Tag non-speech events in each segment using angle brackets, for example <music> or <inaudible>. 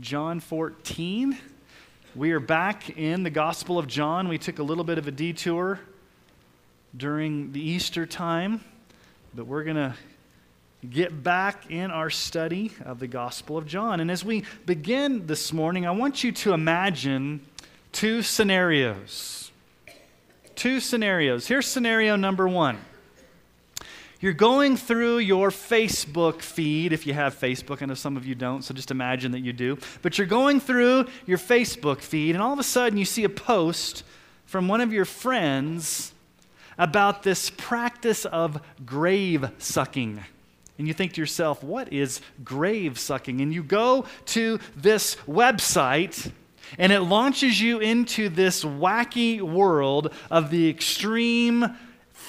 John 14. We are back in the Gospel of John. We took a little bit of a detour during the Easter time, but we're going to get back in our study of the Gospel of John. And as we begin this morning, I want you to imagine two scenarios. Two scenarios. Here's scenario number one. You're going through your Facebook feed, if you have Facebook. I know some of you don't, so just imagine that you do. But you're going through your Facebook feed, and all of a sudden you see a post from one of your friends about this practice of grave sucking. And you think to yourself, what is grave sucking? And you go to this website and it launches you into this wacky world of the extreme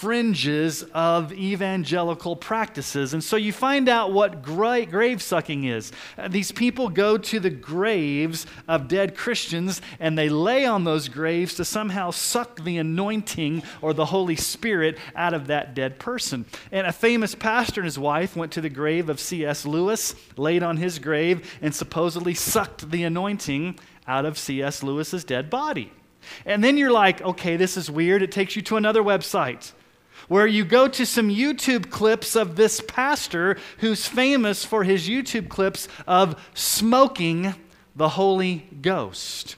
fringes of evangelical practices. And so you find out what gra- grave sucking is. Uh, these people go to the graves of dead Christians and they lay on those graves to somehow suck the anointing or the Holy Spirit out of that dead person. And a famous pastor and his wife went to the grave of C.S. Lewis, laid on his grave, and supposedly sucked the anointing out of C.S. Lewis's dead body. And then you're like, okay, this is weird. It takes you to another website where you go to some YouTube clips of this pastor who's famous for his YouTube clips of smoking the Holy Ghost.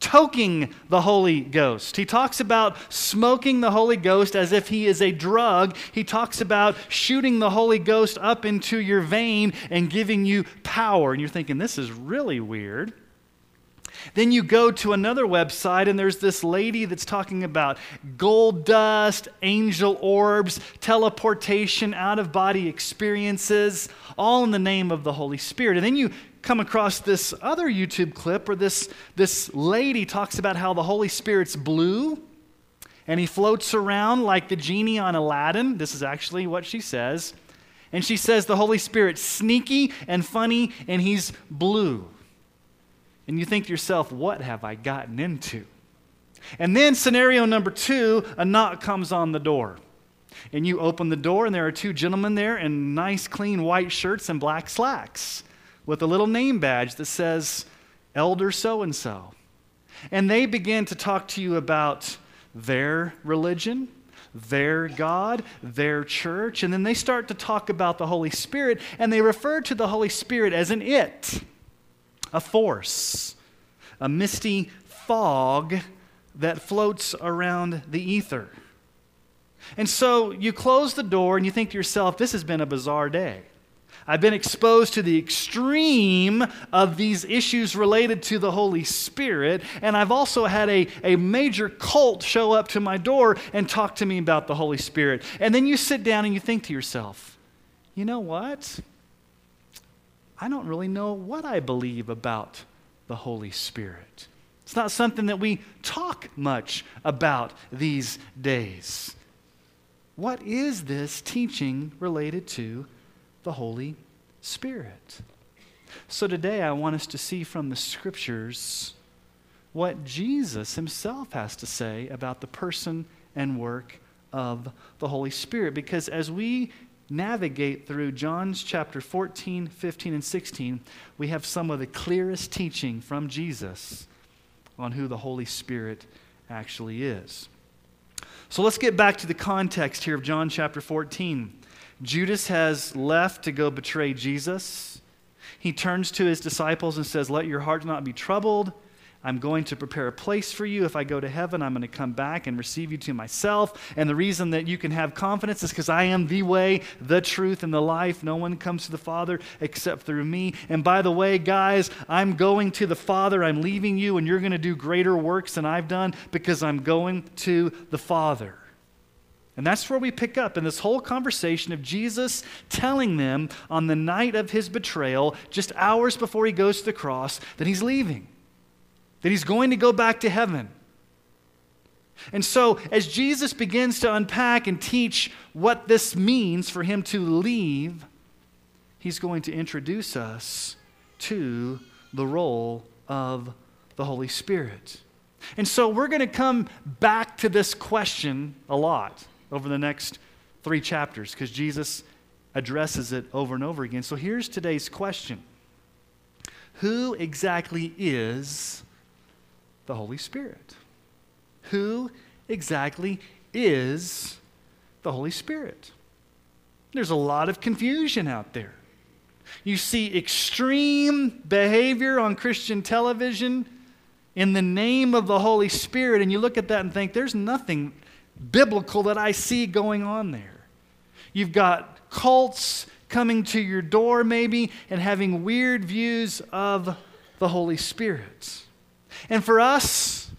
Toking the Holy Ghost. He talks about smoking the Holy Ghost as if he is a drug. He talks about shooting the Holy Ghost up into your vein and giving you power. And you're thinking, this is really weird. Then you go to another website, and there's this lady that's talking about gold dust, angel orbs, teleportation, out of body experiences, all in the name of the Holy Spirit. And then you come across this other YouTube clip where this, this lady talks about how the Holy Spirit's blue and he floats around like the genie on Aladdin. This is actually what she says. And she says the Holy Spirit's sneaky and funny and he's blue. And you think to yourself, what have I gotten into? And then, scenario number two, a knock comes on the door. And you open the door, and there are two gentlemen there in nice, clean white shirts and black slacks with a little name badge that says, Elder so and so. And they begin to talk to you about their religion, their God, their church, and then they start to talk about the Holy Spirit, and they refer to the Holy Spirit as an it a force, a misty fog that floats around the ether. And so you close the door and you think to yourself, this has been a bizarre day. I've been exposed to the extreme of these issues related to the Holy Spirit, and I've also had a, a major cult show up to my door and talk to me about the Holy Spirit. And then you sit down and you think to yourself, you know what? I don't really know what I believe about the Holy Spirit. It's not something that we talk much about these days. What is this teaching related to the Holy Spirit? So today I want us to see from the scriptures what Jesus himself has to say about the person and work of the Holy Spirit. Because as we navigate through John's chapter 14, 15, and 16, we have some of the clearest teaching from Jesus on who the Holy Spirit actually is. So let's get back to the context here of John chapter 14. Judas has left to go betray Jesus. He turns to his disciples and says, Let your heart not be troubled. I'm going to prepare a place for you. If I go to heaven, I'm going to come back and receive you to myself. And the reason that you can have confidence is because I am the way, the truth, and the life. No one comes to the Father except through me. And by the way, guys, I'm going to the Father. I'm leaving you, and you're going to do greater works than I've done because I'm going to the Father. And that's where we pick up in this whole conversation of Jesus telling them on the night of his betrayal, just hours before he goes to the cross, that he's leaving. That he's going to go back to heaven. And so, as Jesus begins to unpack and teach what this means for him to leave, he's going to introduce us to the role of the Holy Spirit. And so, we're going to come back to this question a lot over the next three chapters because Jesus addresses it over and over again. So, here's today's question Who exactly is the Holy Spirit? Who exactly is the Holy Spirit? There's a lot of confusion out there. You see extreme behavior on Christian television in the name of the Holy Spirit, and you look at that and think, there's nothing biblical that I see going on there. You've got cults coming to your door, maybe, and having weird views of the Holy Spirit. And for us,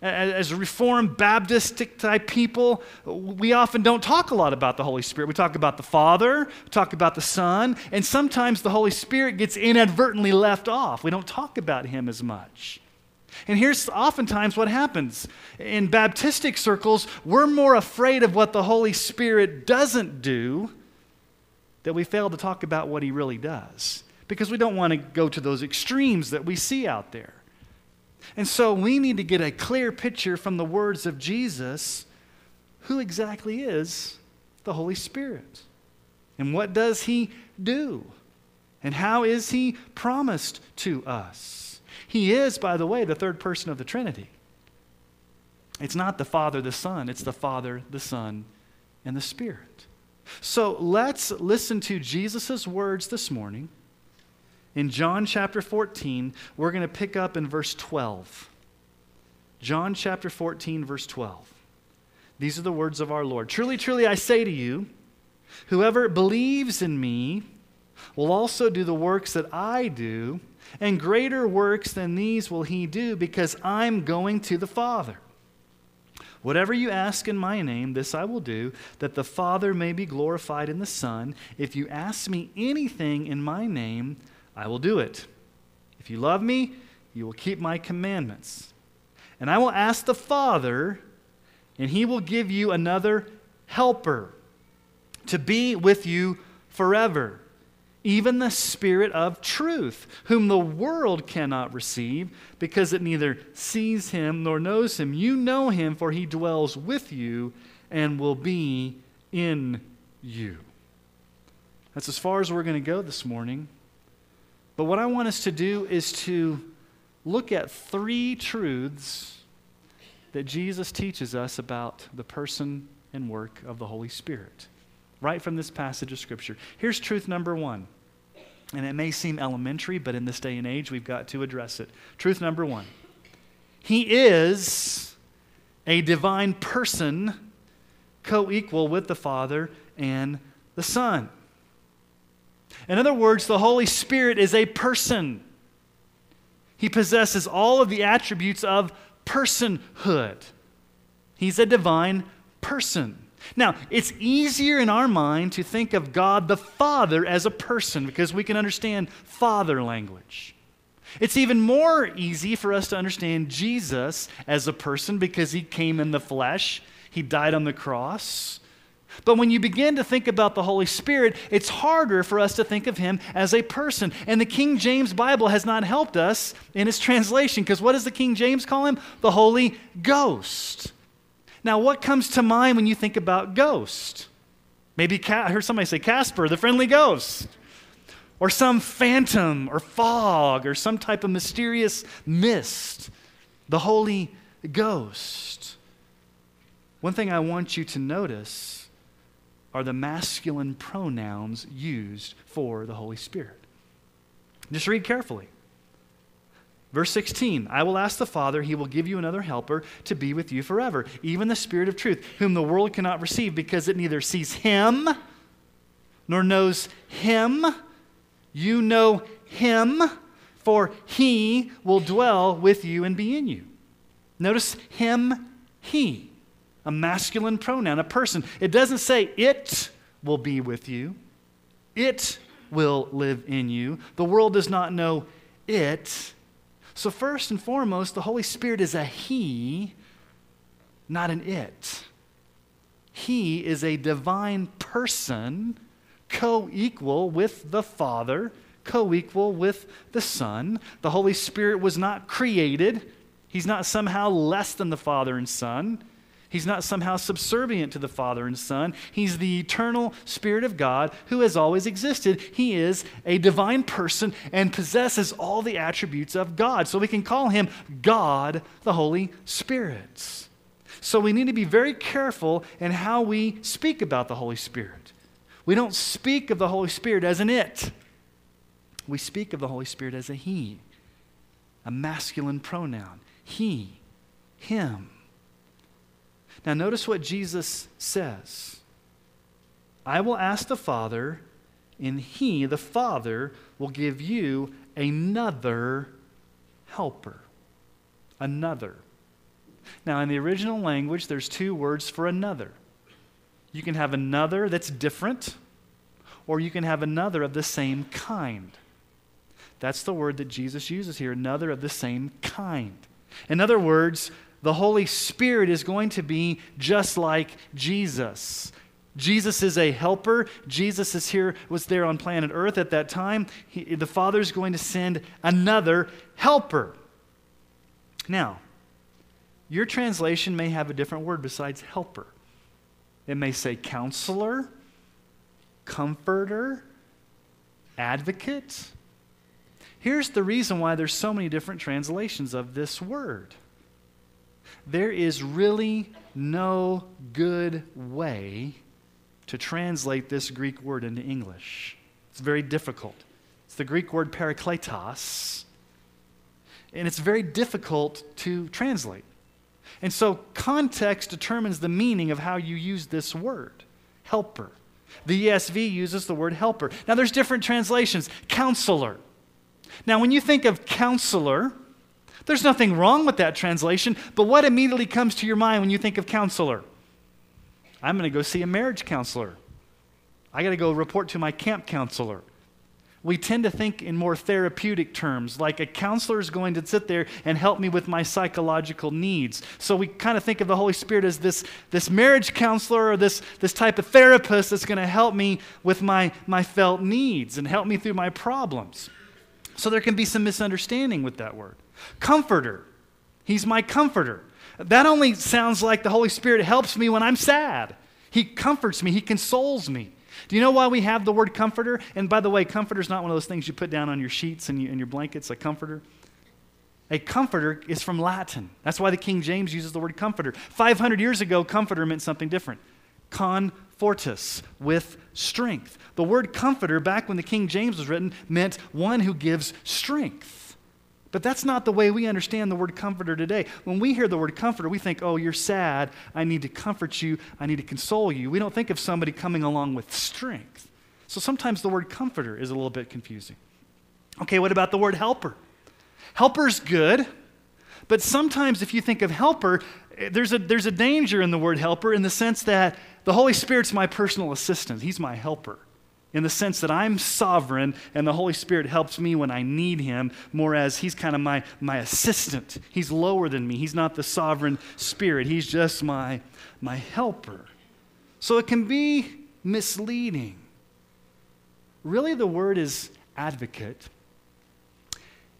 as Reformed Baptistic type people, we often don't talk a lot about the Holy Spirit. We talk about the Father, we talk about the Son, and sometimes the Holy Spirit gets inadvertently left off. We don't talk about Him as much. And here's oftentimes what happens. In Baptistic circles, we're more afraid of what the Holy Spirit doesn't do that we fail to talk about what He really does because we don't want to go to those extremes that we see out there. And so we need to get a clear picture from the words of Jesus who exactly is the Holy Spirit? And what does he do? And how is he promised to us? He is, by the way, the third person of the Trinity. It's not the Father, the Son, it's the Father, the Son, and the Spirit. So let's listen to Jesus' words this morning in John chapter 14, we're going to pick up in verse 12. John chapter 14, verse 12. These are the words of our Lord. Truly, truly, I say to you, whoever believes in me will also do the works that I do, and greater works than these will he do, because I'm going to the Father. Whatever you ask in my name, this I will do, that the Father may be glorified in the Son. If you ask me anything in my name, I will do it. If you love me, you will keep my commandments. And I will ask the Father, and he will give you another helper to be with you forever, even the Spirit of truth, whom the world cannot receive because it neither sees him nor knows him. You know him, for he dwells with you and will be in you. That's as far as we're going to go this morning. But what I want us to do is to look at three truths that Jesus teaches us about the person and work of the Holy Spirit, right from this passage of Scripture. Here's truth number one. And it may seem elementary, but in this day and age, we've got to address it. Truth number one He is a divine person, co equal with the Father and the Son. In other words, the Holy Spirit is a person. He possesses all of the attributes of personhood. He's a divine person. Now, it's easier in our mind to think of God the Father as a person because we can understand father language. It's even more easy for us to understand Jesus as a person because he came in the flesh, he died on the cross, but when you begin to think about the Holy Spirit, it's harder for us to think of him as a person. And the King James Bible has not helped us in its translation because what does the King James call him? The Holy Ghost. Now, what comes to mind when you think about ghost? Maybe I heard somebody say Casper, the friendly ghost, or some phantom or fog or some type of mysterious mist. The Holy Ghost. One thing I want you to notice are the masculine pronouns used for the Holy Spirit. Just read carefully. Verse 16 I will ask the Father, he will give you another helper to be with you forever, even the Spirit of truth, whom the world cannot receive because it neither sees him nor knows him. You know him, for he will dwell with you and be in you. Notice him, he a masculine pronoun, a person. It doesn't say it will be with you, it will live in you. The world does not know it. So, first and foremost, the Holy Spirit is a He, not an it. He is a divine person, co equal with the Father, co equal with the Son. The Holy Spirit was not created, He's not somehow less than the Father and Son. He's not somehow subservient to the Father and Son. He's the eternal Spirit of God who has always existed. He is a divine person and possesses all the attributes of God. So we can call him God, the Holy Spirit. So we need to be very careful in how we speak about the Holy Spirit. We don't speak of the Holy Spirit as an it, we speak of the Holy Spirit as a he, a masculine pronoun. He, him. Now, notice what Jesus says I will ask the Father, and He, the Father, will give you another helper. Another. Now, in the original language, there's two words for another. You can have another that's different, or you can have another of the same kind. That's the word that Jesus uses here, another of the same kind. In other words, the Holy Spirit is going to be just like Jesus. Jesus is a helper. Jesus is here, was there on planet Earth at that time. He, the Father is going to send another helper. Now, your translation may have a different word besides helper. It may say counselor, comforter, advocate. Here's the reason why there's so many different translations of this word there is really no good way to translate this Greek word into English. It's very difficult. It's the Greek word parakletos, and it's very difficult to translate. And so, context determines the meaning of how you use this word helper. The ESV uses the word helper. Now, there's different translations. Counselor. Now, when you think of counselor, there's nothing wrong with that translation, but what immediately comes to your mind when you think of counselor? I'm going to go see a marriage counselor. I got to go report to my camp counselor. We tend to think in more therapeutic terms, like a counselor is going to sit there and help me with my psychological needs. So we kind of think of the Holy Spirit as this, this marriage counselor or this, this type of therapist that's going to help me with my, my felt needs and help me through my problems. So there can be some misunderstanding with that word. Comforter. He's my comforter. That only sounds like the Holy Spirit helps me when I'm sad. He comforts me, He consoles me. Do you know why we have the word comforter? And by the way, comforter is not one of those things you put down on your sheets and, you, and your blankets, a comforter. A comforter is from Latin. That's why the King James uses the word comforter. 500 years ago, comforter meant something different. Confortus, with strength. The word comforter, back when the King James was written, meant one who gives strength. But that's not the way we understand the word comforter today. When we hear the word comforter, we think, oh, you're sad. I need to comfort you. I need to console you. We don't think of somebody coming along with strength. So sometimes the word comforter is a little bit confusing. Okay, what about the word helper? Helper's good, but sometimes if you think of helper, eh, there's a, there's a danger in the word helper in the sense that the Holy Spirit's my personal assistant, He's my helper in the sense that I'm sovereign and the Holy Spirit helps me when I need Him, more as He's kind of my, my assistant. He's lower than me. He's not the sovereign Spirit, He's just my, my helper. So it can be misleading. Really, the word is advocate.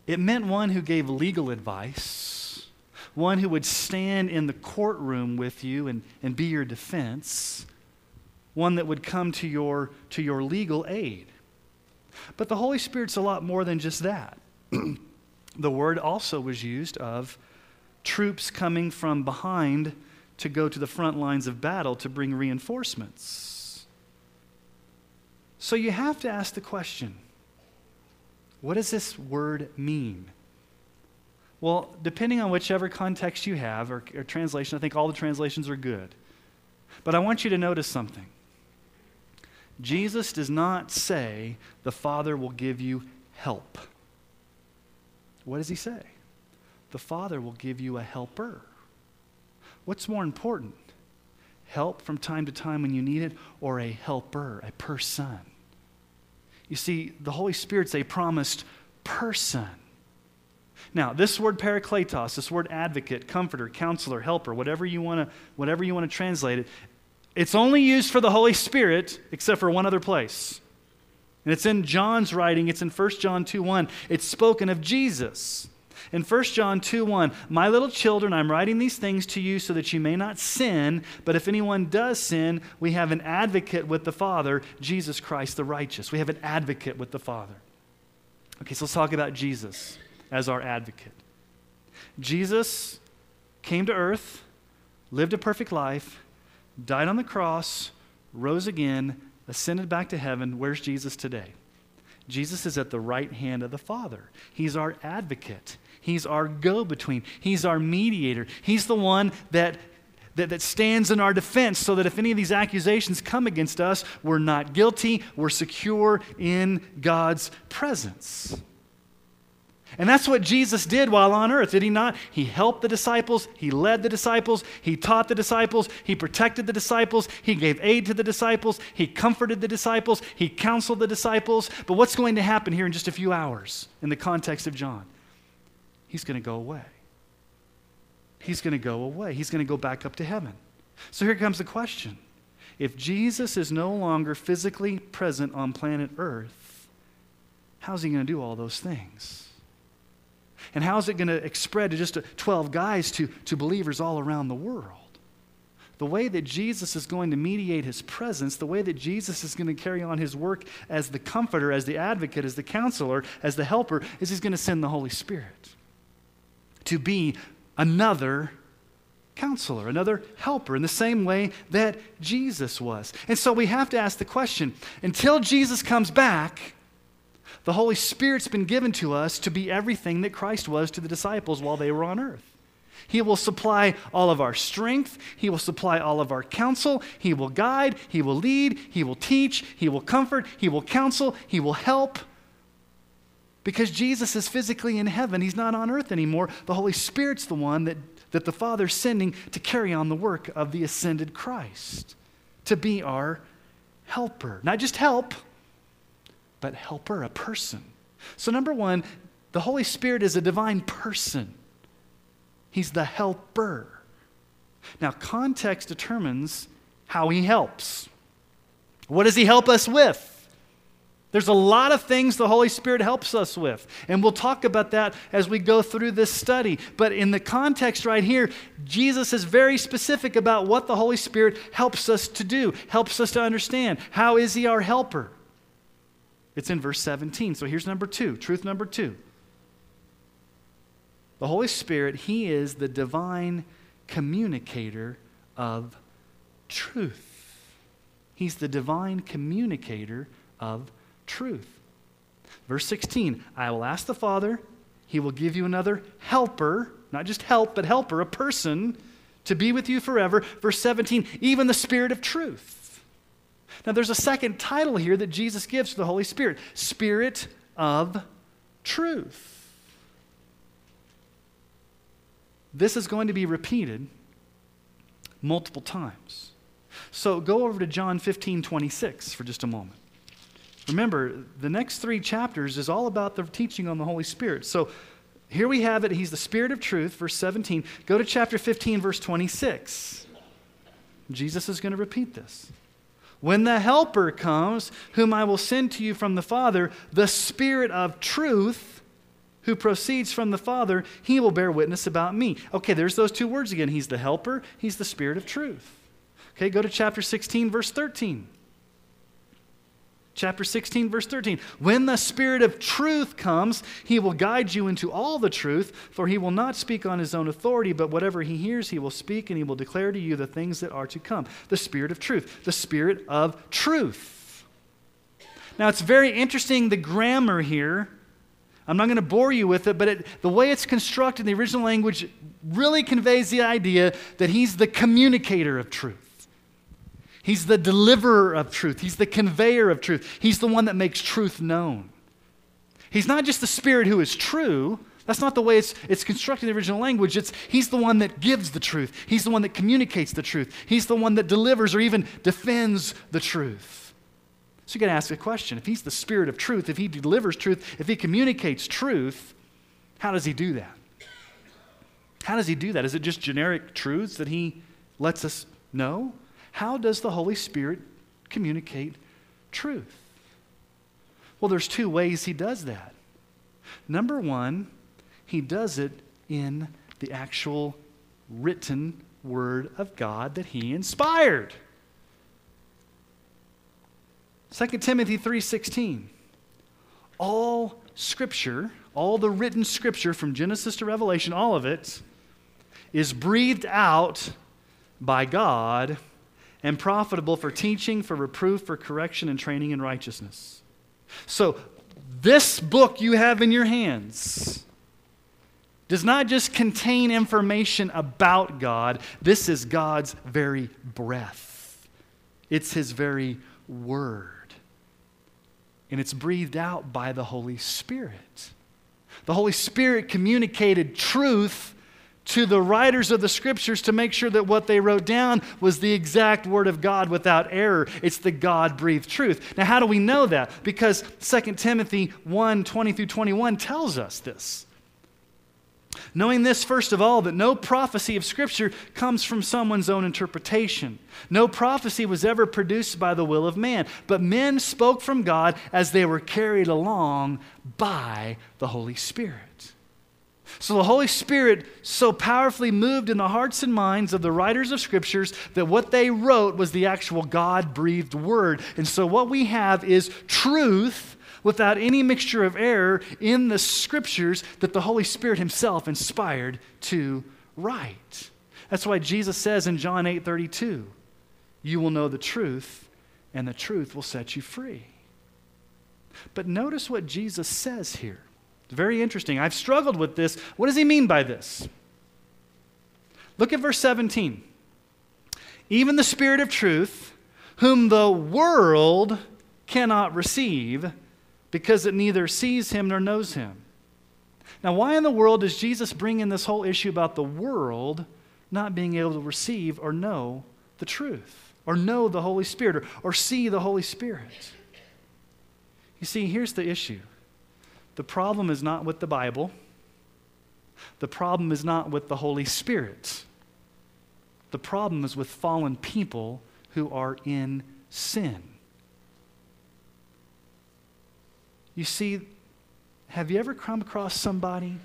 It meant one who gave legal advice, one who would stand in the courtroom with you and, and be your defense one that would come to your, to your legal aid. But the Holy Spirit's a lot more than just that. <clears throat> the word also was used of troops coming from behind to go to the front lines of battle to bring reinforcements. So you have to ask the question what does this word mean? Well, depending on whichever context you have or, or translation, I think all the translations are good. But I want you to notice something. Jesus does not say the Father will give you help. What does he say? The Father will give you a helper. What's more important? Help from time to time when you need it, or a helper, a person? You see, the Holy Spirit's a promised person. Now, this word parakletos, this word advocate, comforter, counselor, helper, whatever you want to whatever you want to translate it, it's only used for the Holy Spirit except for one other place. And it's in John's writing, it's in 1 John 2 1. It's spoken of Jesus. In 1 John 2 1, My little children, I'm writing these things to you so that you may not sin, but if anyone does sin, we have an advocate with the Father, Jesus Christ the righteous. We have an advocate with the Father. Okay, so let's talk about Jesus as our advocate. Jesus came to earth, lived a perfect life, died on the cross, rose again, ascended back to heaven. Where's Jesus today? Jesus is at the right hand of the Father. He's our advocate. He's our go between. He's our mediator. He's the one that, that, that, stands in our defense so that if any of these accusations come against us, we're not guilty. We're secure in God's presence. And that's what Jesus did while on earth, did he not? He helped the disciples, he led the disciples, he taught the disciples, he protected the disciples, he gave aid to the disciples, he comforted the disciples, he counseled the disciples. But what's going to happen here in just a few hours in the context of John? He's going to go away. He's going to go away. He's going to go back up to heaven. So here comes the question If Jesus is no longer physically present on planet Earth, how's he going to do all those things? And how is it going to spread to just 12 guys to, to believers all around the world? The way that Jesus is going to mediate his presence, the way that Jesus is going to carry on his work as the comforter, as the advocate, as the counselor, as the helper, is he's going to send the Holy Spirit to be another counselor, another helper, in the same way that Jesus was. And so we have to ask the question until Jesus comes back, the Holy Spirit's been given to us to be everything that Christ was to the disciples while they were on earth. He will supply all of our strength. He will supply all of our counsel. He will guide. He will lead. He will teach. He will comfort. He will counsel. He will help. Because Jesus is physically in heaven, He's not on earth anymore. The Holy Spirit's the one that, that the Father's sending to carry on the work of the ascended Christ, to be our helper. Not just help, but helper, a person. So, number one, the Holy Spirit is a divine person, He's the helper. Now, context determines how He helps. What does He help us with? There's a lot of things the Holy Spirit helps us with. And we'll talk about that as we go through this study. But in the context right here, Jesus is very specific about what the Holy Spirit helps us to do, helps us to understand. How is He our helper? It's in verse 17. So here's number two truth number two. The Holy Spirit, He is the divine communicator of truth. He's the divine communicator of truth. Verse 16 I will ask the Father, He will give you another helper, not just help, but helper, a person to be with you forever. Verse 17 even the Spirit of truth now, there's a second title here that Jesus gives to the Holy Spirit Spirit of Truth. This is going to be repeated multiple times. So go over to John 15 26 for just a moment. Remember, the next three chapters is all about the teaching on the Holy Spirit. So here we have it. He's the Spirit of truth, verse 17. Go to chapter 15, verse 26. Jesus is going to repeat this. When the Helper comes, whom I will send to you from the Father, the Spirit of truth, who proceeds from the Father, he will bear witness about me. Okay, there's those two words again. He's the Helper, he's the Spirit of truth. Okay, go to chapter 16, verse 13 chapter 16, verse 13. When the Spirit of truth comes, he will guide you into all the truth, for he will not speak on his own authority, but whatever he hears, he will speak, and he will declare to you the things that are to come. The Spirit of truth, the Spirit of truth. Now, it's very interesting the grammar here. I'm not going to bore you with it, but it, the way it's constructed in the original language really conveys the idea that he's the communicator of truth. He's the deliverer of truth. He's the conveyor of truth. He's the one that makes truth known. He's not just the Spirit who is true. That's not the way it's, it's constructed in the original language. It's, he's the one that gives the truth. He's the one that communicates the truth. He's the one that delivers or even defends the truth. So you got to ask a question. If he's the Spirit of truth, if he delivers truth, if he communicates truth, How does he do that? How does he do that? Is it just generic truths that he lets us know? How does the Holy Spirit communicate truth? Well, there's two ways he does that. Number one, he does it in the actual written word of God that he inspired. 2 Timothy 3:16 All scripture, all the written scripture from Genesis to Revelation, all of it is breathed out by God and profitable for teaching, for reproof, for correction and training in righteousness. So, this book you have in your hands does not just contain information about God, this is God's very breath. It's His very word. And it's breathed out by the Holy Spirit. The Holy Spirit communicated truth to the writers of the scriptures to make sure that what they wrote down was the exact word of God without error. It's the God breathed truth. Now, how do we know that? Because 2 Timothy 1 20 through 21 tells us this. Knowing this, first of all, that no prophecy of Scripture comes from someone's own interpretation. No prophecy was ever produced by the will of man, but men spoke from God as they were carried along by the Holy Spirit. So the Holy Spirit so powerfully moved in the hearts and minds of the writers of scriptures that what they wrote was the actual God breathed word. And so what we have is truth without any mixture of error in the scriptures that the Holy Spirit himself inspired to write. That's why Jesus says in John 8 32, you will know the truth, and the truth will set you free. But notice what Jesus says here. It's very interesting. I've struggled with this. What does he mean by this? Look at verse 17. Even the Spirit of truth, whom the world cannot receive, because it neither sees him nor knows him. Now, why in the world does Jesus bring in this whole issue about the world not being able to receive or know the truth, or know the Holy Spirit, or, or see the Holy Spirit? You see, here's the issue the problem is not with the Bible, the problem is not with the Holy Spirit. The problem is with fallen people who are in sin. You see, have you ever come across somebody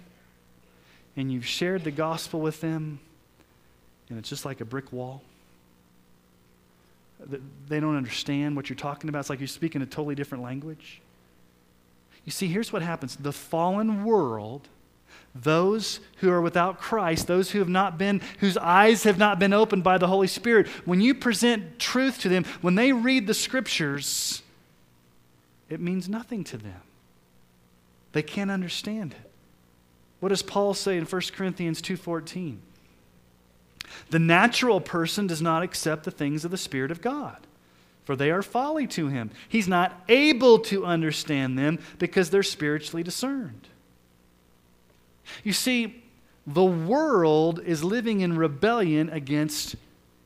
and you've shared the gospel with them and it's just like a brick wall? They don't understand what you're talking about. It's like you're speaking a totally different language. You see, here's what happens the fallen world, those who are without Christ, those who have not been, whose eyes have not been opened by the Holy Spirit, when you present truth to them, when they read the scriptures, it means nothing to them. They can't understand it. What does Paul say in 1 Corinthians 2:14? The natural person does not accept the things of the Spirit of God for they are folly to him. He's not able to understand them because they're spiritually discerned. You see, the world is living in rebellion against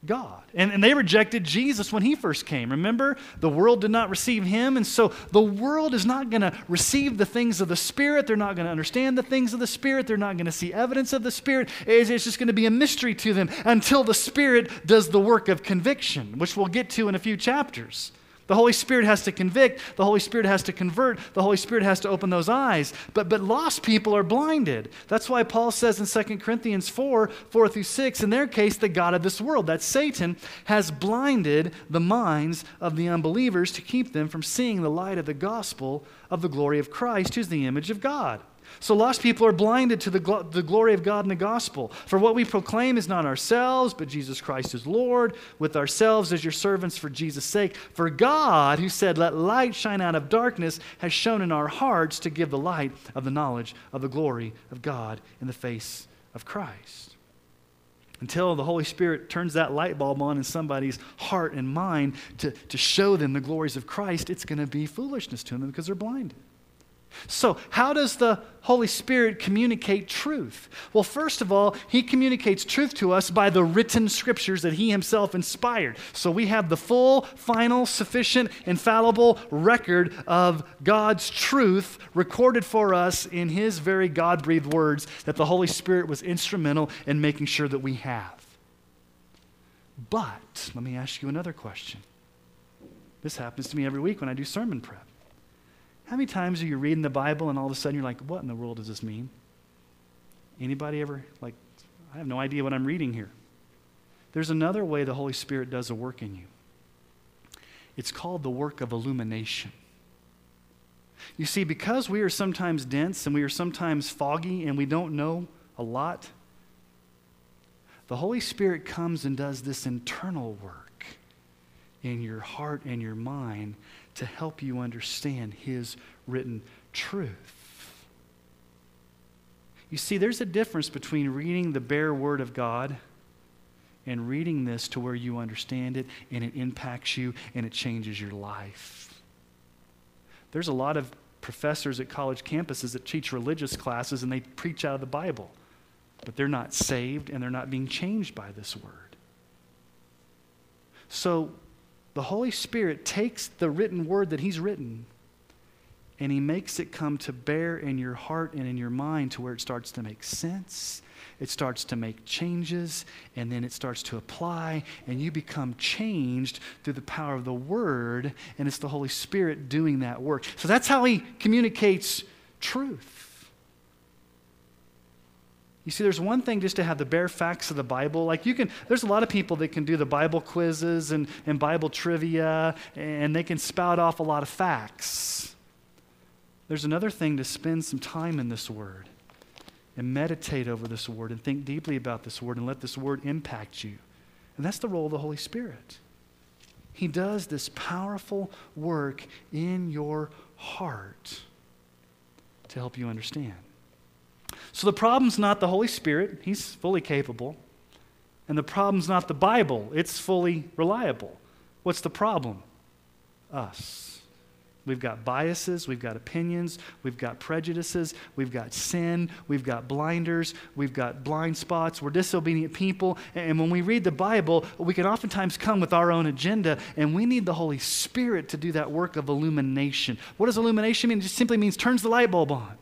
God. And, and they rejected Jesus when he first came. Remember? The world did not receive him. And so the world is not going to receive the things of the Spirit. They're not going to understand the things of the Spirit. They're not going to see evidence of the Spirit. It's, it's just going to be a mystery to them until the Spirit does the work of conviction, which we'll get to in a few chapters. The Holy Spirit has to convict. The Holy Spirit has to convert. The Holy Spirit has to open those eyes. But, but lost people are blinded. That's why Paul says in 2 Corinthians 4 4 through 6, in their case, the God of this world, that Satan, has blinded the minds of the unbelievers to keep them from seeing the light of the gospel of the glory of Christ, who's the image of God. So lost people are blinded to the, gl- the glory of God in the gospel. For what we proclaim is not ourselves, but Jesus Christ is Lord, with ourselves as your servants for Jesus' sake. For God, who said, Let light shine out of darkness, has shown in our hearts to give the light of the knowledge of the glory of God in the face of Christ. Until the Holy Spirit turns that light bulb on in somebody's heart and mind to, to show them the glories of Christ, it's going to be foolishness to them because they're blinded. So, how does the Holy Spirit communicate truth? Well, first of all, He communicates truth to us by the written scriptures that He Himself inspired. So, we have the full, final, sufficient, infallible record of God's truth recorded for us in His very God breathed words that the Holy Spirit was instrumental in making sure that we have. But, let me ask you another question. This happens to me every week when I do sermon prep. How many times are you reading the Bible and all of a sudden you're like, what in the world does this mean? Anybody ever like, I have no idea what I'm reading here. There's another way the Holy Spirit does a work in you. It's called the work of illumination. You see, because we are sometimes dense and we are sometimes foggy and we don't know a lot, the Holy Spirit comes and does this internal work in your heart and your mind to help you understand His written truth. You see, there's a difference between reading the bare Word of God and reading this to where you understand it and it impacts you and it changes your life. There's a lot of professors at college campuses that teach religious classes and they preach out of the Bible, but they're not saved and they're not being changed by this Word. So, the Holy Spirit takes the written word that He's written and He makes it come to bear in your heart and in your mind to where it starts to make sense. It starts to make changes, and then it starts to apply, and you become changed through the power of the Word, and it's the Holy Spirit doing that work. So that's how He communicates truth. You see, there's one thing just to have the bare facts of the Bible. Like you can, there's a lot of people that can do the Bible quizzes and, and Bible trivia, and they can spout off a lot of facts. There's another thing to spend some time in this word and meditate over this word and think deeply about this word and let this word impact you. And that's the role of the Holy Spirit. He does this powerful work in your heart to help you understand. So the problem's not the Holy Spirit, He's fully capable. And the problem's not the Bible, it's fully reliable. What's the problem? Us. We've got biases, we've got opinions, we've got prejudices, we've got sin, we've got blinders, we've got blind spots. We're disobedient people. And when we read the Bible, we can oftentimes come with our own agenda, and we need the Holy Spirit to do that work of illumination. What does illumination mean? It just simply means turns the light bulb on.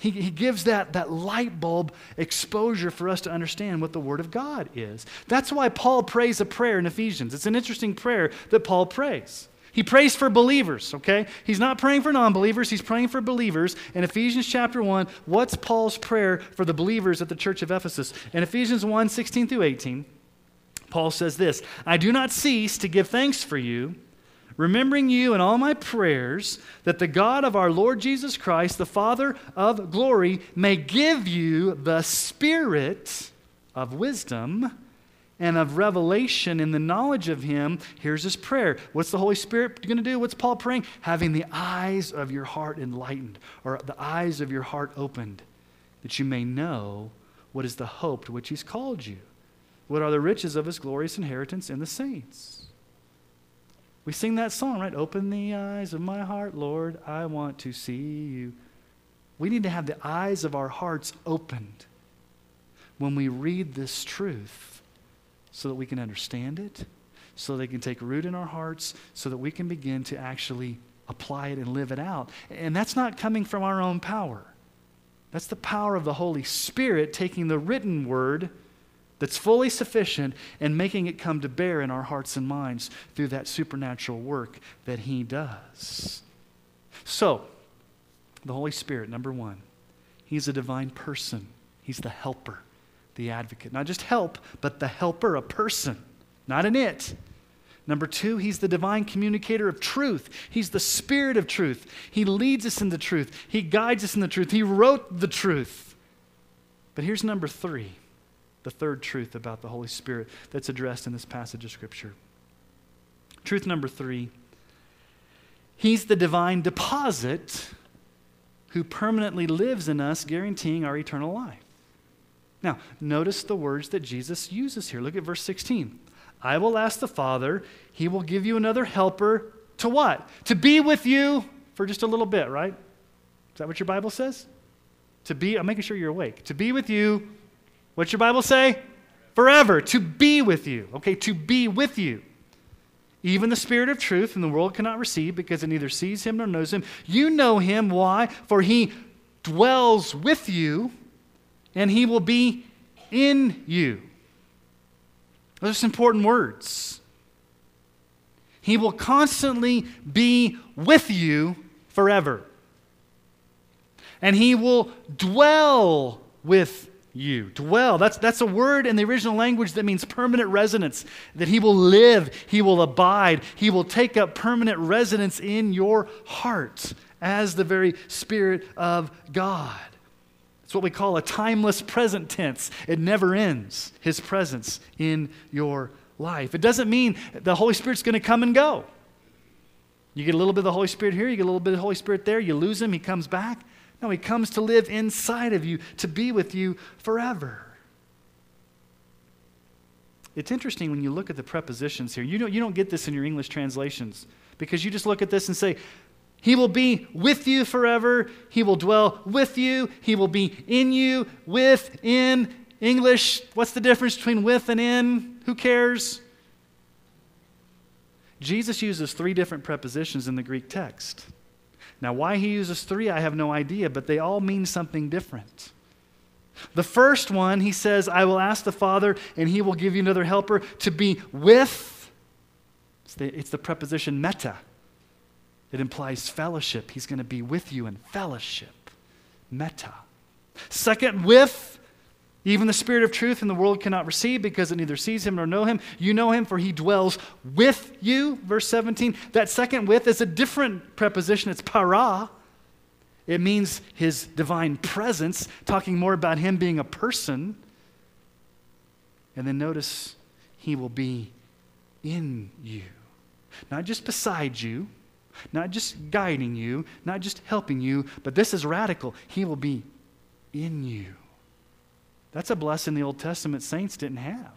He, he gives that, that light bulb exposure for us to understand what the Word of God is. That's why Paul prays a prayer in Ephesians. It's an interesting prayer that Paul prays. He prays for believers, okay? He's not praying for non believers, he's praying for believers. In Ephesians chapter 1, what's Paul's prayer for the believers at the church of Ephesus? In Ephesians 1 16 through 18, Paul says this I do not cease to give thanks for you remembering you in all my prayers, that the God of our Lord Jesus Christ, the Father of glory, may give you the spirit of wisdom and of revelation in the knowledge of him. Here's his prayer. What's the Holy Spirit going to do? What's Paul praying? Having the eyes of your heart enlightened, or the eyes of your heart opened, that you may know what is the hope to which he's called you. What are the riches of his glorious inheritance in the saints? We sing that song, right? Open the eyes of my heart, Lord, I want to see you. We need to have the eyes of our hearts opened when we read this truth so that we can understand it, so they can take root in our hearts, so that we can begin to actually apply it and live it out. And that's not coming from our own power. That's the power of the Holy Spirit taking the written word that's fully sufficient and making it come to bear in our hearts and minds through that supernatural work that He does. So, the Holy Spirit, number one, He's a divine person, He's the helper, the advocate. Not just help, but the helper, a person, not an it. Number two, he's the divine communicator of truth. He's the spirit of truth. He leads us in the truth. He guides us in the truth. He wrote the truth. But here's number three the third truth about the Holy Spirit that's addressed in this passage of Scripture. Truth number three He's the divine deposit who permanently lives in us, guaranteeing our eternal life. Now, notice the words that Jesus uses here. Look at verse 16. I will ask the Father, he will give you another helper to what? To be with you for just a little bit, right? Is that what your Bible says? To be, I'm making sure you're awake. To be with you, what's your Bible say? Forever. To be with you. Okay, to be with you. Even the Spirit of truth, and the world cannot receive because it neither sees him nor knows him. You know him. Why? For he dwells with you, and he will be in you. Those are important words. He will constantly be with you forever. And he will dwell with you. Dwell. That's, that's a word in the original language that means permanent residence. That he will live, he will abide, he will take up permanent residence in your heart as the very Spirit of God. It's what we call a timeless present tense. It never ends, his presence in your life. It doesn't mean the Holy Spirit's going to come and go. You get a little bit of the Holy Spirit here, you get a little bit of the Holy Spirit there, you lose him, he comes back. No, he comes to live inside of you, to be with you forever. It's interesting when you look at the prepositions here. You don't, you don't get this in your English translations because you just look at this and say, He will be with you forever. He will dwell with you. He will be in you, with, in. English, what's the difference between with and in? Who cares? Jesus uses three different prepositions in the Greek text. Now, why he uses three, I have no idea, but they all mean something different. The first one, he says, I will ask the Father, and he will give you another helper to be with. It's the, it's the preposition meta. It implies fellowship. He's going to be with you in fellowship. Meta. Second, with even the Spirit of truth in the world cannot receive because it neither sees him nor know him. You know him, for he dwells with you. Verse 17. That second with is a different preposition. It's para. It means his divine presence, talking more about him being a person. And then notice he will be in you, not just beside you, not just guiding you, not just helping you, but this is radical. He will be in you. That's a blessing the Old Testament saints didn't have.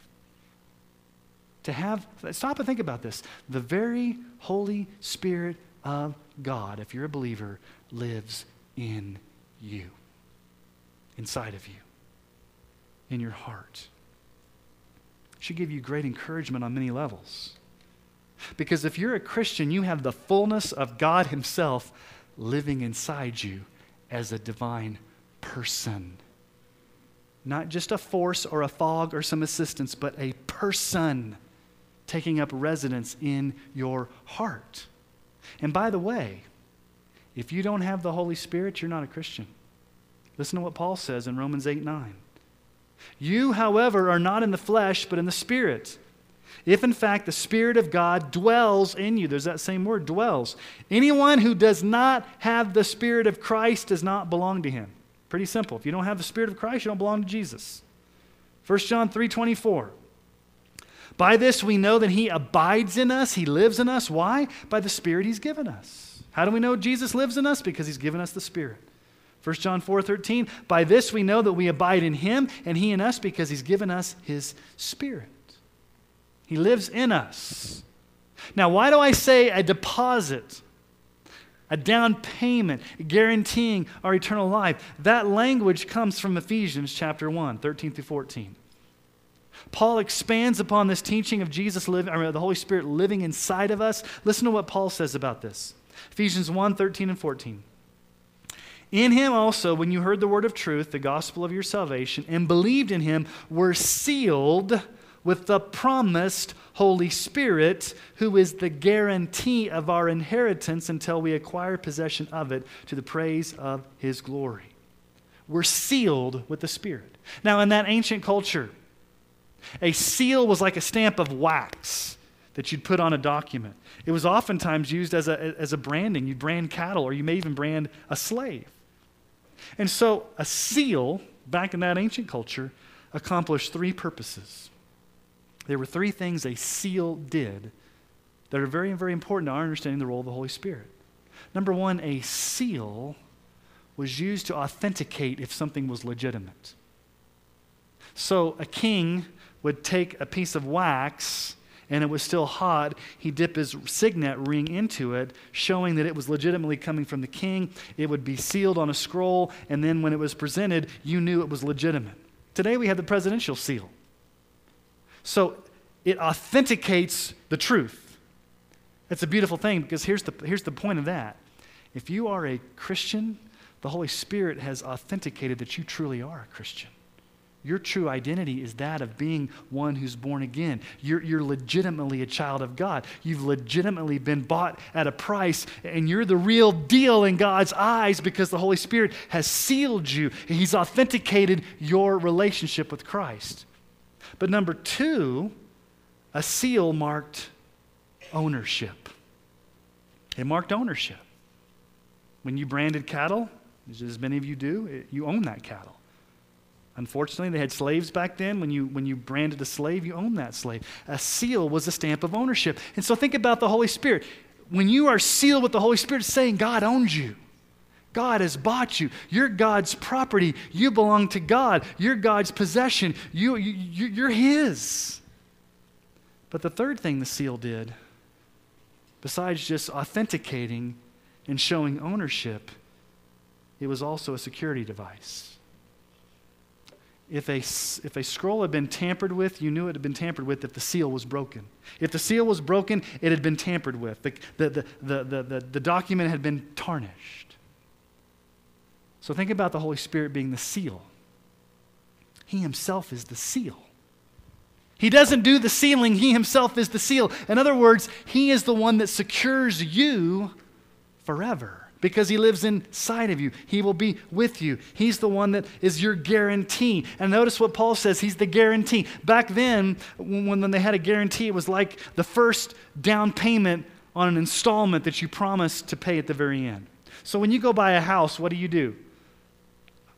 To have, stop and think about this. The very Holy Spirit of God, if you're a believer, lives in you, inside of you, in your heart. Should give you great encouragement on many levels. Because if you're a Christian, you have the fullness of God Himself living inside you as a divine person. Not just a force or a fog or some assistance, but a person taking up residence in your heart. And by the way, if you don't have the Holy Spirit, you're not a Christian. Listen to what Paul says in Romans 8 9. You, however, are not in the flesh, but in the Spirit. If in fact the Spirit of God dwells in you, there's that same word, dwells. Anyone who does not have the Spirit of Christ does not belong to him. Pretty simple. If you don't have the Spirit of Christ, you don't belong to Jesus. 1 John 3 24. By this we know that he abides in us, he lives in us. Why? By the Spirit he's given us. How do we know Jesus lives in us? Because he's given us the Spirit. 1 John 4 13. By this we know that we abide in him and he in us because he's given us his Spirit. He lives in us. Now, why do I say a deposit? A down payment guaranteeing our eternal life. That language comes from Ephesians chapter 1, 13 through 14. Paul expands upon this teaching of Jesus living, or the Holy Spirit living inside of us. Listen to what Paul says about this. Ephesians 1, 13 and 14. In him also, when you heard the word of truth, the gospel of your salvation, and believed in him, were sealed with the promised Holy Spirit, who is the guarantee of our inheritance until we acquire possession of it to the praise of his glory. We're sealed with the Spirit. Now, in that ancient culture, a seal was like a stamp of wax that you'd put on a document. It was oftentimes used as a, as a branding. You'd brand cattle, or you may even brand a slave. And so, a seal, back in that ancient culture, accomplished three purposes. There were three things a seal did that are very, very important to our understanding the role of the Holy Spirit. Number one, a seal was used to authenticate if something was legitimate. So a king would take a piece of wax and it was still hot, he'd dip his signet ring into it, showing that it was legitimately coming from the king. It would be sealed on a scroll, and then when it was presented, you knew it was legitimate. Today we have the presidential seal. So it authenticates the truth. It's a beautiful thing because here's the, here's the point of that. If you are a Christian, the Holy Spirit has authenticated that you truly are a Christian. Your true identity is that of being one who's born again. You're, you're legitimately a child of God. You've legitimately been bought at a price, and you're the real deal in God's eyes because the Holy Spirit has sealed you. He's authenticated your relationship with Christ. But number two, a seal marked ownership. It marked ownership. When you branded cattle, as many of you do, you own that cattle. Unfortunately, they had slaves back then. When you, when you branded a slave, you owned that slave. A seal was a stamp of ownership. And so think about the Holy Spirit. When you are sealed with the Holy Spirit, saying God owns you. God has bought you. You're God's property. You belong to God. You're God's possession. You, you, you're His. But the third thing the seal did, besides just authenticating and showing ownership, it was also a security device if a, if a scroll had been tampered with, you knew it had been tampered with if the seal was broken. If the seal was broken, it had been tampered with. The, the, the, the, the, the, document had been tarnished. So think about the Holy Spirit being the seal. He himself is the seal. He doesn't do the sealing, he himself is the seal. In other words, he is the one that secures you forever because he lives inside of you. He will be with you. He's the one that is your guarantee. And notice what Paul says he's the guarantee. Back then, when, when they had a guarantee, it was like the first down payment on an installment that you promised to pay at the very end. So when you go buy a house, what do you do?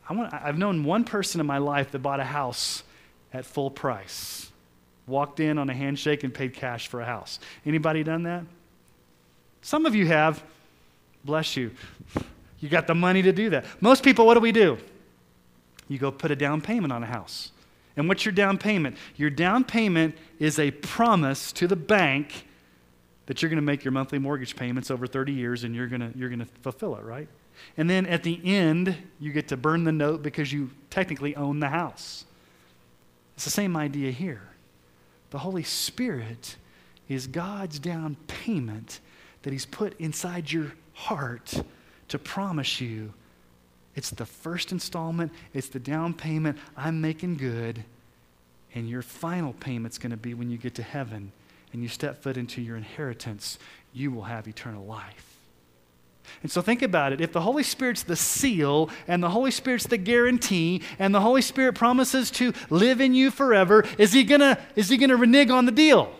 I want, I've known one person in my life that bought a house at full price. Walked in on a handshake and paid cash for a house. Anybody done that? Some of you have. Bless you. You got the money to do that. Most people, what do we do? You go put a down payment on a house. And what's your down payment? Your down payment is a promise to the bank that you're going to make your monthly mortgage payments over 30 years and you're going to, you're going to fulfill it, right? And then at the end, you get to burn the note because you technically own the house. It's the same idea here. The Holy Spirit is God's down payment that He's put inside your heart to promise you it's the first installment, it's the down payment. I'm making good. And your final payment's going to be when you get to heaven and you step foot into your inheritance, you will have eternal life. And so think about it. If the Holy Spirit's the seal and the Holy Spirit's the guarantee and the Holy Spirit promises to live in you forever, is he to is he to renege on the deal?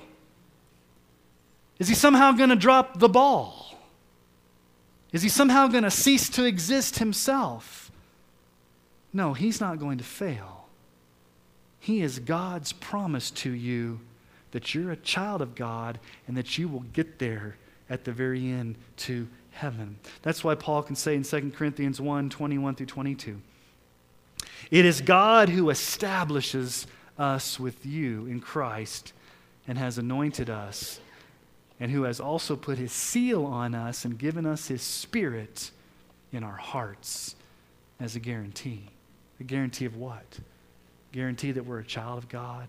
Is he somehow to drop the ball? Is he somehow to cease to exist himself? No, he's not going to fail. He is God's promise to you that you're a child of God and that you will get there at the very end to heaven. That's why Paul can say in 2 Corinthians 1 21 through 22. It is God who establishes us with you in Christ and has anointed us and who has also put his seal on us and given us his spirit in our hearts as a guarantee. A guarantee of what? Guarantee that we're a child of God.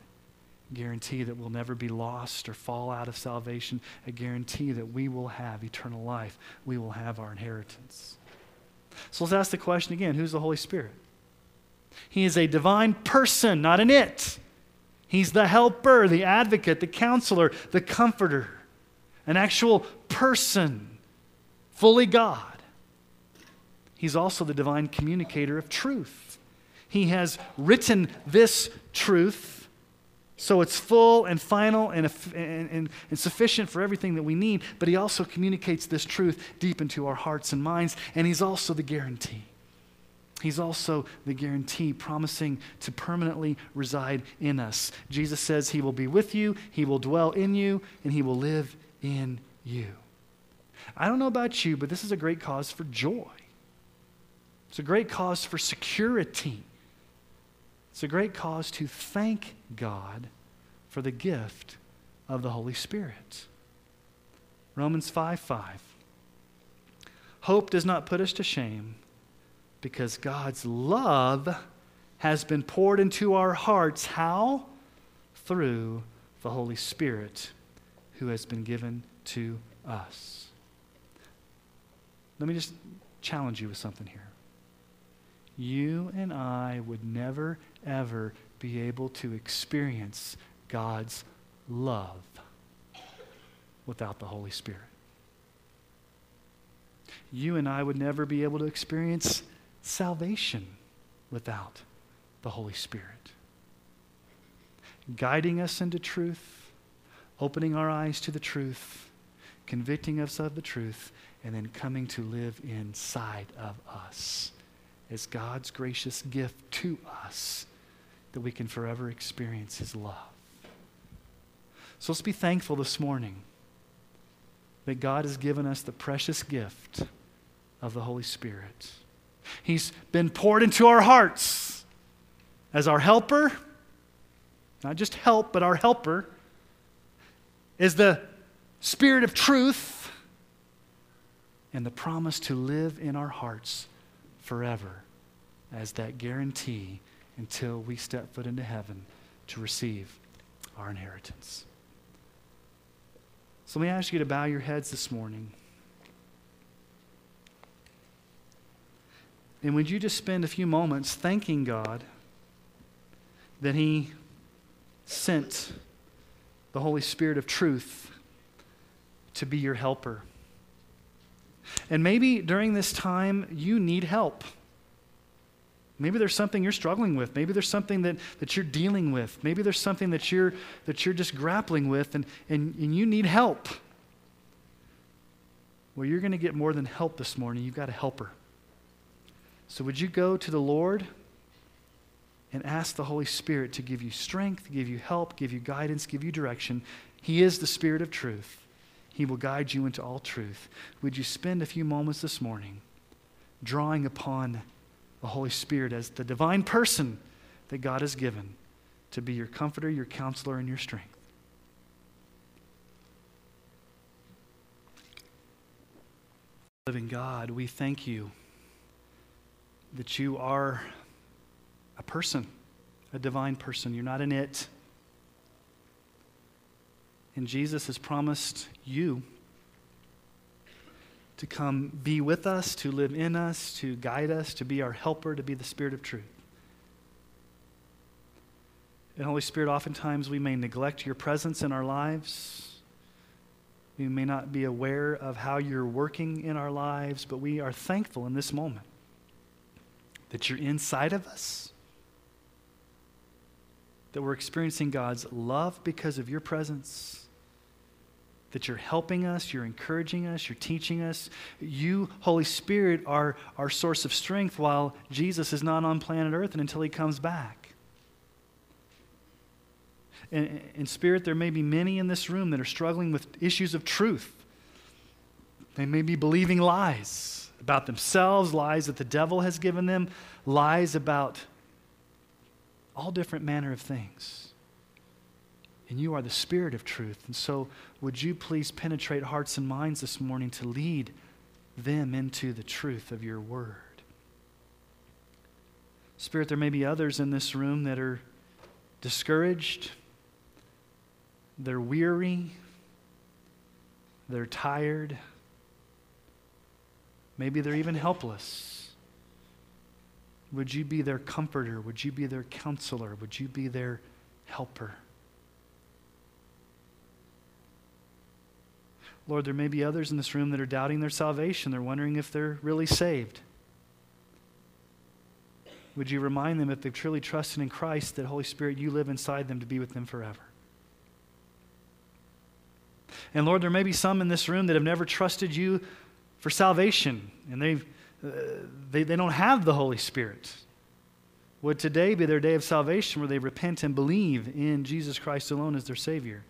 Guarantee that we'll never be lost or fall out of salvation. A guarantee that we will have eternal life. We will have our inheritance. So let's ask the question again who's the Holy Spirit? He is a divine person, not an it. He's the helper, the advocate, the counselor, the comforter an actual person, fully God. He's also the divine communicator of truth. He has written this truth so it's full and final and, and, and, and, sufficient for everything that we need, but He also communicates this truth deep into our hearts and minds, and He's also the guarantee. He's also the guarantee promising to permanently reside in us. Jesus says He will be with you, He will dwell in you, and He will live in you. I don't know about you, but this is a great cause for joy. It's a great cause for security. It's a great cause to thank God for the gift of the Holy Spirit. Romans 5 5. Hope does not put us to shame because God's love has been poured into our hearts. How? Through the Holy Spirit who has been given to us. Let me just challenge you with something here. You and I would never, ever be able to experience God's love without the Holy Spirit. You and I would never be able to experience salvation without the Holy Spirit. Guiding us into truth, opening our eyes to the truth, convicting us of the truth, and then coming to live inside of us as God's gracious gift to us that we can forever experience His love. So let's be thankful this morning that God has given us the precious gift of the Holy Spirit. He's been poured into our hearts as our helper, not just help, but our helper, is the Spirit of truth and the promise to live in our hearts forever as that guarantee until we step foot into heaven to receive our inheritance. So let me ask you to bow your heads this morning. And would you just spend a few moments thanking God that He sent the Holy Spirit of truth to be your helper? And maybe during this time, you need help. Maybe there's something you're struggling with. Maybe there's something that, that you're dealing with. Maybe there's something that you're, that you're just grappling with and, and, and you need help. Well, you're going to get more than help this morning. You've got a helper. So, would you go to the Lord and ask the Holy Spirit to give you strength, give you help, give you guidance, give you direction? He is the Spirit of truth. He will guide you into all truth. Would you spend a few moments this morning drawing upon the Holy Spirit as the divine person that God has given to be your comforter, your counselor, and your strength? Living God, we thank you that you are a person, a divine person. You're not an it. And Jesus has promised you to come be with us, to live in us, to guide us, to be our helper, to be the Spirit of truth. And Holy Spirit, oftentimes we may neglect your presence in our lives. We may not be aware of how you're working in our lives, but we are thankful in this moment that you're inside of us, that we're experiencing God's love because of your presence that you're helping us, you're encouraging us, you're teaching us. You, Holy Spirit, are our source of strength while Jesus is not on planet Earth and until he comes back. In, in spirit, there may be many in this room that are struggling with issues of truth. They may be believing lies about themselves, lies that the devil has given them, lies about all different manner of things and you are the Spirit of truth. And so, would you please penetrate hearts and minds this morning to lead them into the truth of your word? Spirit, there may be others in this room that are discouraged, they're weary, they're tired, maybe they're even helpless. Would you be their comforter? Would you be their counselor? Would you be their helper? Lord, there may be others in this room that are doubting their salvation. They're wondering if they're really saved. Would you remind them, if they've truly trusted in Christ, that Holy Spirit, you live inside them to be with them forever? And Lord, there may be some in this room that have never trusted you for salvation, and they've, uh, they, they don't have the Holy Spirit. Would today be their day of salvation where they repent and believe in Jesus Christ alone as their Savior?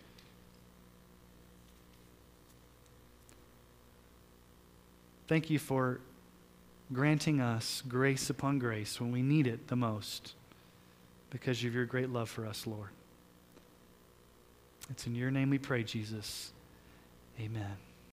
Thank you for granting us grace upon grace when we need it the most because of your great love for us, Lord. It's in your name we pray, Jesus. Amen.